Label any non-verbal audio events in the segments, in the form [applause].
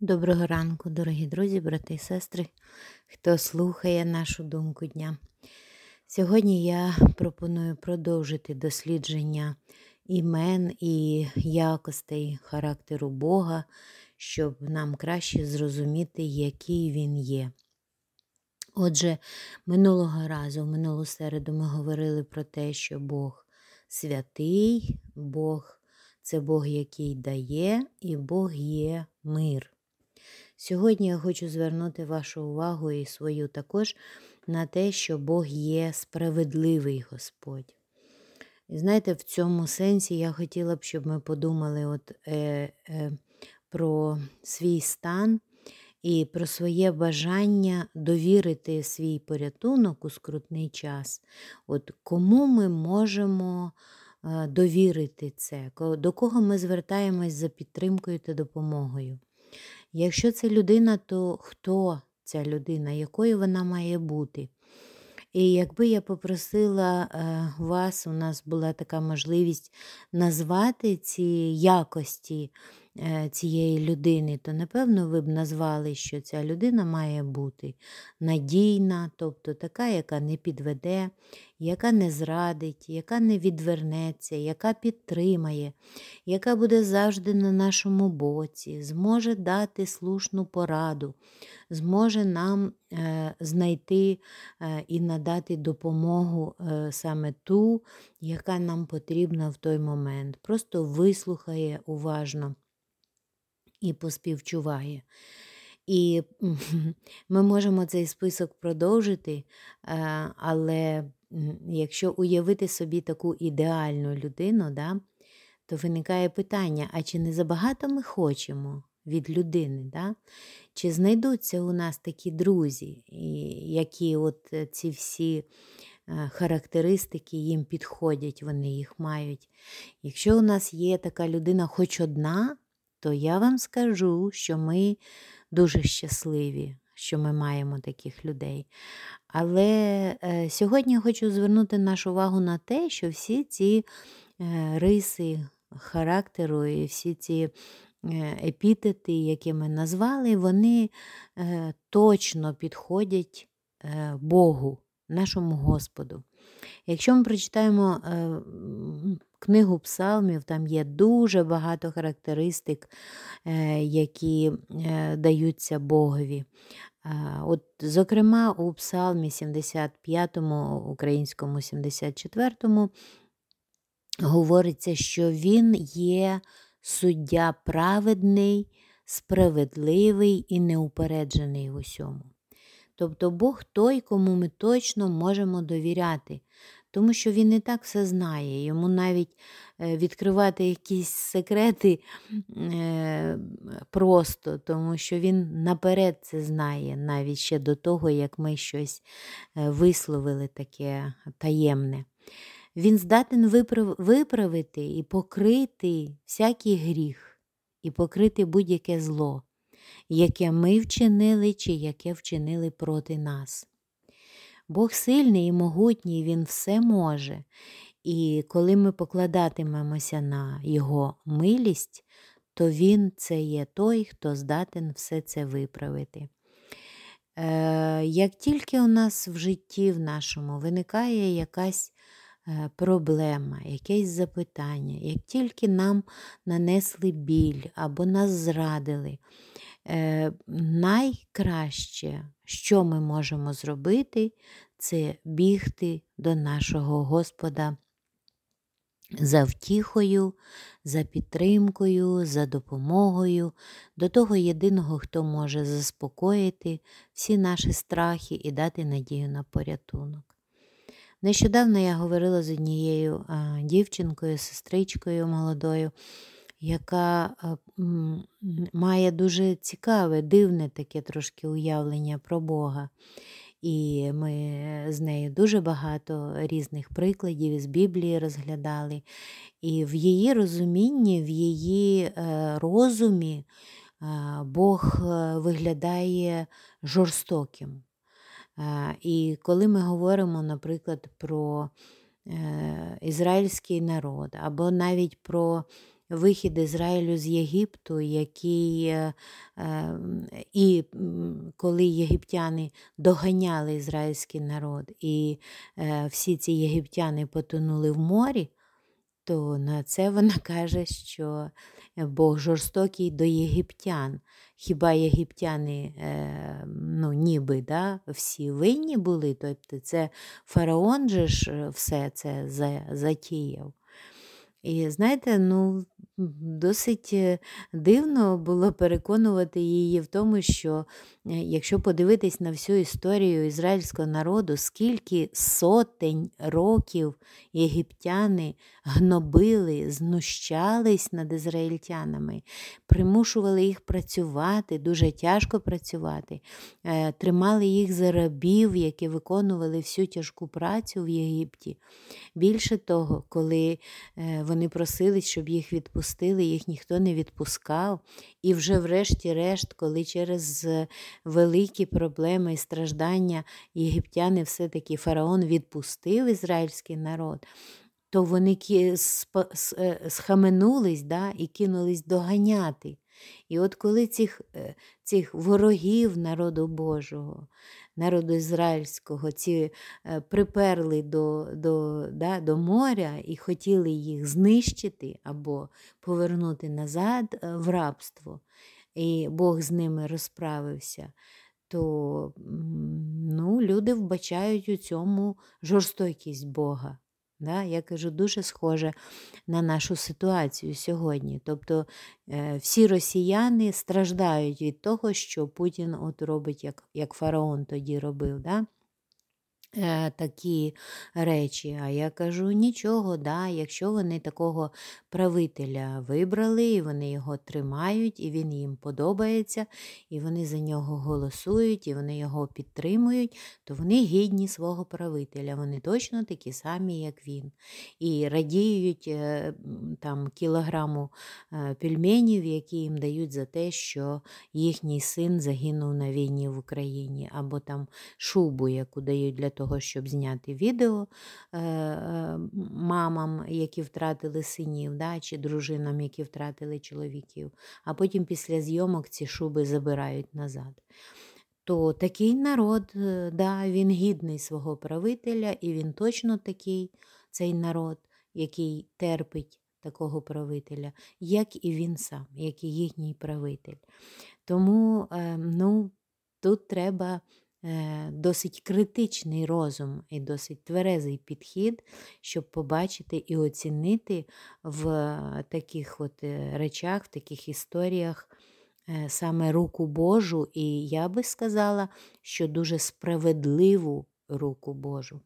Доброго ранку, дорогі друзі, брати і сестри, хто слухає нашу думку дня. Сьогодні я пропоную продовжити дослідження імен і якостей характеру Бога, щоб нам краще зрозуміти, який він є. Отже, минулого разу, в минулу середу, ми говорили про те, що Бог святий, Бог це Бог, який дає, і Бог є мир. Сьогодні я хочу звернути вашу увагу і свою також на те, що Бог є справедливий Господь. І знаєте, в цьому сенсі я хотіла б, щоб ми подумали от, е, е, про свій стан і про своє бажання довірити свій порятунок у скрутний час. От Кому ми можемо е, довірити це, до кого ми звертаємось за підтримкою та допомогою. Якщо це людина, то хто ця людина, якою вона має бути? І якби я попросила е, вас, у нас була така можливість назвати ці якості цієї людини, то напевно ви б назвали, що ця людина має бути надійна, тобто така, яка не підведе, яка не зрадить, яка не відвернеться, яка підтримає, яка буде завжди на нашому боці, зможе дати слушну пораду, зможе нам е, знайти е, і надати допомогу е, саме ту, яка нам потрібна в той момент. Просто вислухає уважно і поспівчуває. І [laughs] ми можемо цей список продовжити, е, але якщо уявити собі таку ідеальну людину, да, то виникає питання: а чи не забагато ми хочемо від людини? Да? Чи знайдуться у нас такі друзі, які от ці всі е, характеристики їм підходять, вони їх мають? Якщо у нас є така людина, хоч одна, то я вам скажу, що ми дуже щасливі, що ми маємо таких людей. Але е, сьогодні я хочу звернути нашу увагу на те, що всі ці е, риси характеру і всі ці е, епітети, які ми назвали, вони точно підходять Богу, нашому Господу. Якщо ми прочитаємо книгу псалмів, там є дуже багато характеристик, е, які е, даються Богові. От, Зокрема, у Псалмі 75, українському 74, говориться, що він є суддя праведний, справедливий і неупереджений в усьому. Тобто Бог той, кому ми точно можемо довіряти, тому що він і так все знає. Йому навіть е, відкривати якісь секрети е, просто, тому що він наперед це знає, навіть ще до того, як ми щось е, висловили таке таємне. Він здатен виправити і покрити всякий гріх, і покрити будь-яке зло яке ми вчинили чи яке вчинили проти нас. Бог сильний і могутній, Він все може, і коли ми покладатимемося на Його милість, то Він це є той, хто здатен все це виправити. Е, Як тільки у нас в житті в нашому виникає якась проблема, якесь запитання, як тільки нам нанесли біль або нас зрадили, Е, найкраще, що ми можемо зробити, це бігти до нашого Господа за втіхою, за підтримкою, за допомогою, до того єдиного, хто може заспокоїти всі наші страхи і дати надію на порятунок. Нещодавно я говорила з однією дівчинкою, сестричкою молодою яка е, має дуже цікаве, дивне таке трошки уявлення про Бога. І ми з нею дуже багато різних прикладів з Біблії розглядали. І в її розумінні, в її е, розумі е, Бог виглядає жорстоким. І коли ми говоримо, наприклад, про ізраїльський народ, або навіть про вихід Ізраїлю з Єгипту, який е, і коли єгиптяни доганяли ізраїльський народ, і всі ці єгиптяни потонули в морі, то на це вона [laughs] каже, що Бог жорстокий до єгиптян. Хіба єгиптяни е, ну, ніби да, всі винні були? Тобто це фараон же ж е, все це затіяв. І знаєте, ну, досить е, дивно було переконувати її в тому, що е, якщо подивитись на всю історію ізраїльського народу, скільки сотень років єгиптяни гнобили, знущались над ізраїльтянами, примушували їх працювати, дуже тяжко працювати, е, тримали їх за рабів, які виконували всю тяжку працю в Єгипті. Більше того, коли вони просили, щоб їх відпустили, їх ніхто не відпускав. І вже, врешті-решт, коли через великі проблеми і страждання єгиптяни все-таки фараон відпустив ізраїльський народ, то вони е, схаменулись да, і кинулись доганяти. І от коли цих е, цих ворогів народу Божого, народу ізраїльського, ці е, приперли до до, да, до моря і хотіли їх знищити або повернути назад е, в рабство, і Бог з ними розправився, то ну, люди вбачають у цьому жорстокість Бога. Да? Я кажу, дуже схоже на нашу ситуацію сьогодні. Тобто е, всі росіяни страждають від того, що Путін от робить, як як фараон тоді робив. Да? Е, такі речі. А я кажу, нічого, да, якщо вони такого правителя вибрали, і вони його тримають, і він їм подобається, і вони за нього голосують, і вони його підтримують, то вони гідні свого правителя. Вони точно такі самі, як він. І радіють е, там кілограму е, пельменів, які їм дають за те, що їхній син загинув на війні в Україні, або там шубу, яку дають для того, щоб зняти відео е, е, мамам, які втратили синів, да, чи дружинам, які втратили чоловіків, а потім після зйомок ці шуби забирають назад. То такий народ, е, да, він гідний свого правителя, і він точно такий, цей народ, який терпить такого правителя, як і він сам, як і їхній правитель. Тому ну, тут треба досить критичний розум і досить тверезий підхід, щоб побачити і оцінити в таких от е, речах, в таких історіях е, саме руку Божу, і я би сказала, що дуже справедливу руку Божу.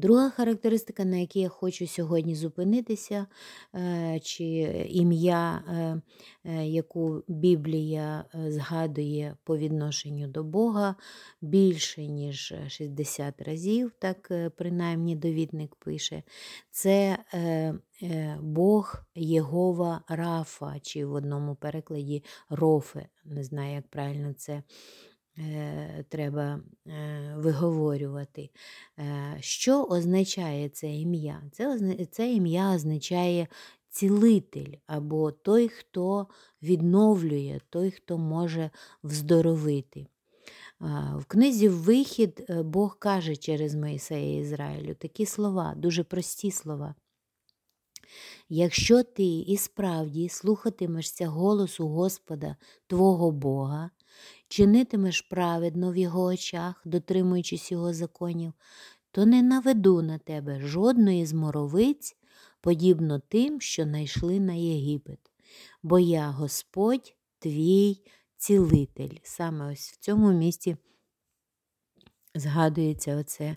Друга характеристика, на якій я хочу сьогодні зупинитися, е, чи ім'я, е, е, яку Біблія згадує по відношенню до Бога більше, ніж 60 разів, так принаймні довідник пише, це Бог Єгова Рафа, чи в одному перекладі Рофе, не знаю, як правильно це треба е, виговорювати. Е, що означає це ім'я? Це, Це ім'я означає цілитель або той, хто відновлює, той, хто може вздоровити. В книзі Вихід Бог каже через Моїсея Ізраїлю такі слова, дуже прості слова. Якщо ти і справді слухатимешся голосу Господа Твого Бога чинитимеш праведно в його очах, дотримуючись його законів, то не наведу на тебе жодної з моровиць, подібно тим, що найшли на Єгипет. Бо я Господь твій цілитель. Саме ось в цьому місці згадується оце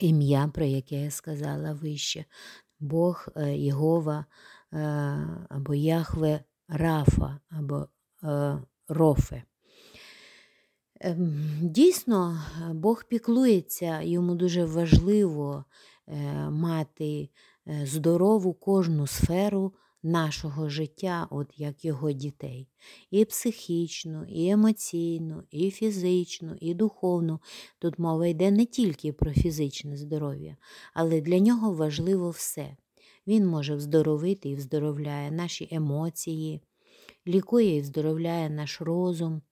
ім'я, про яке я сказала вище. Бог е, Єгова е, або Яхве Рафа або е, Рофе. Ем, дійсно, Бог піклується, йому дуже важливо е, мати е, здорову кожну сферу нашого життя, от як його дітей. І психічну, і емоційну, і фізичну, і духовну. Тут мова йде не тільки про фізичне здоров'я, але для нього важливо все. Він може вздоровити і вздоровляє наші емоції, лікує і вздоровляє наш розум,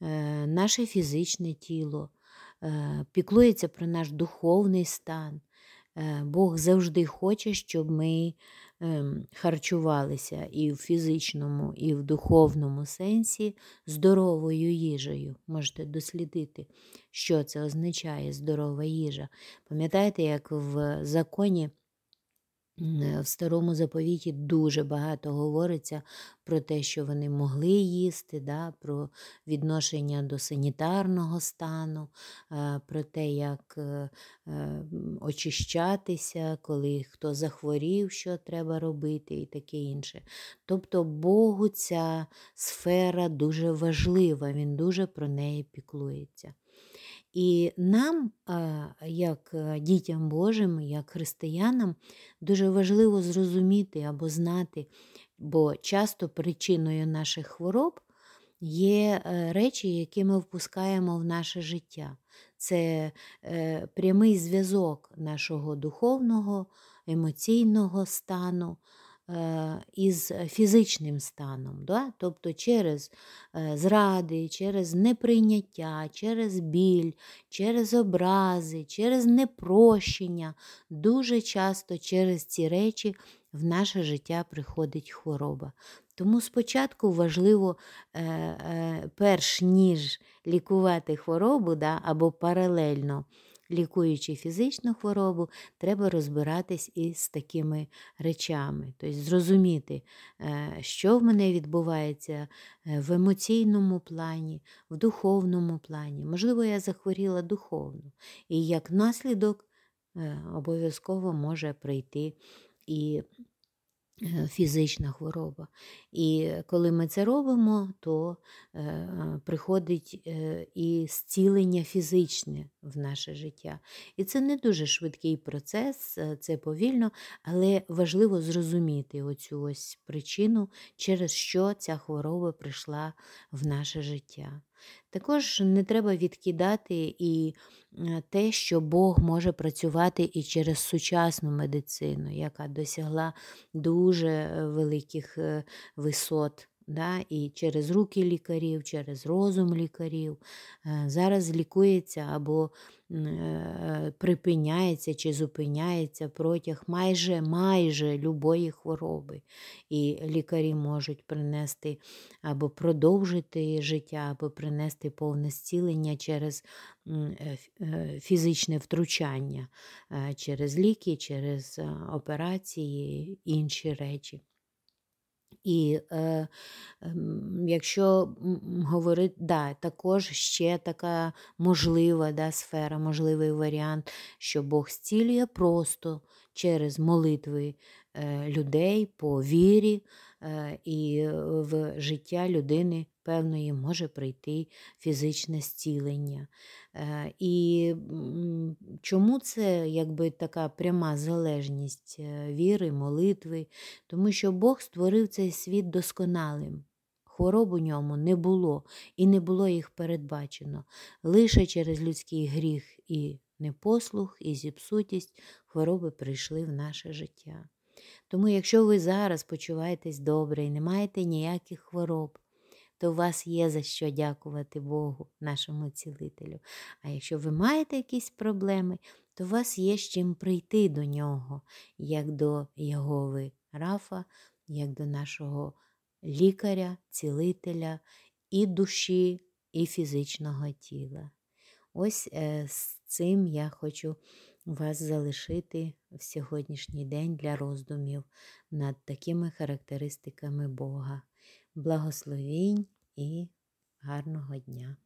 е, наше фізичне тіло, е, піклується про наш духовний стан. Е, Бог завжди хоче, щоб ми ем, харчувалися і в фізичному, і в духовному сенсі здоровою їжею. Можете дослідити, що це означає здорова їжа. Пам'ятаєте, як в законі в старому заповіті дуже багато говориться про те, що вони могли їсти, да, про відношення до санітарного стану, е, про те, як е, е, очищатися, коли хто захворів, що треба робити, і таке інше. Тобто Богу ця сфера дуже важлива, він дуже про неї піклується. І нам, як дітям Божим, як християнам, дуже важливо зрозуміти або знати, бо часто причиною наших хвороб є е, речі, які ми впускаємо в наше життя. Це е, прямий зв'язок нашого духовного, емоційного стану. Е, із фізичним станом, да? тобто через е, зради, через неприйняття, через біль, через образи, через непрощення, дуже часто через ці речі в наше життя приходить хвороба. Тому спочатку важливо, е, перш ніж лікувати хворобу да, або паралельно лікуючи фізичну хворобу, треба розбиратись із такими речами, тобто зрозуміти, е, що в мене відбувається е, в емоційному плані, в духовному плані. Можливо, я захворіла духовно. І як наслідок е, обов'язково може прийти і фізична хвороба. І коли ми це робимо, то е, приходить е, і зцілення фізичне в наше життя. І це не дуже швидкий процес, це повільно, але важливо зрозуміти оцю ось причину, через що ця хвороба прийшла в наше життя. Також не треба відкидати і е, те, що Бог може працювати і через сучасну медицину, яка досягла дуже е, великих е, висот да, і через руки лікарів, через розум лікарів. Е, зараз лікується або е, припиняється чи зупиняється протяг майже майже любої хвороби. І лікарі можуть принести або продовжити життя, або принести повне зцілення через е, фізичне втручання, через ліки, через операції, інші речі. І е, е, якщо говорити, да, також ще така можлива да, сфера, можливий варіант, що Бог зцілює просто через молитви людей по вірі, е, і в життя людини певної може прийти фізичне зцілення. Е, і чому це якби така пряма залежність е, віри, молитви? Тому що Бог створив цей світ досконалим. Хвороб у ньому не було і не було їх передбачено. Лише через людський гріх і непослух, і зіпсутість хвороби прийшли в наше життя. Тому, якщо ви зараз почуваєтесь добре і не маєте ніяких хвороб, то у вас є за що дякувати Богу, нашому цілителю. А якщо ви маєте якісь проблеми, то у вас є з чим прийти до нього, як до Єгови Рафа, як до нашого лікаря, цілителя і душі, і фізичного тіла. Ось е, з цим я хочу вас залишити в сьогоднішній день для роздумів над такими характеристиками Бога благословінь і гарного дня!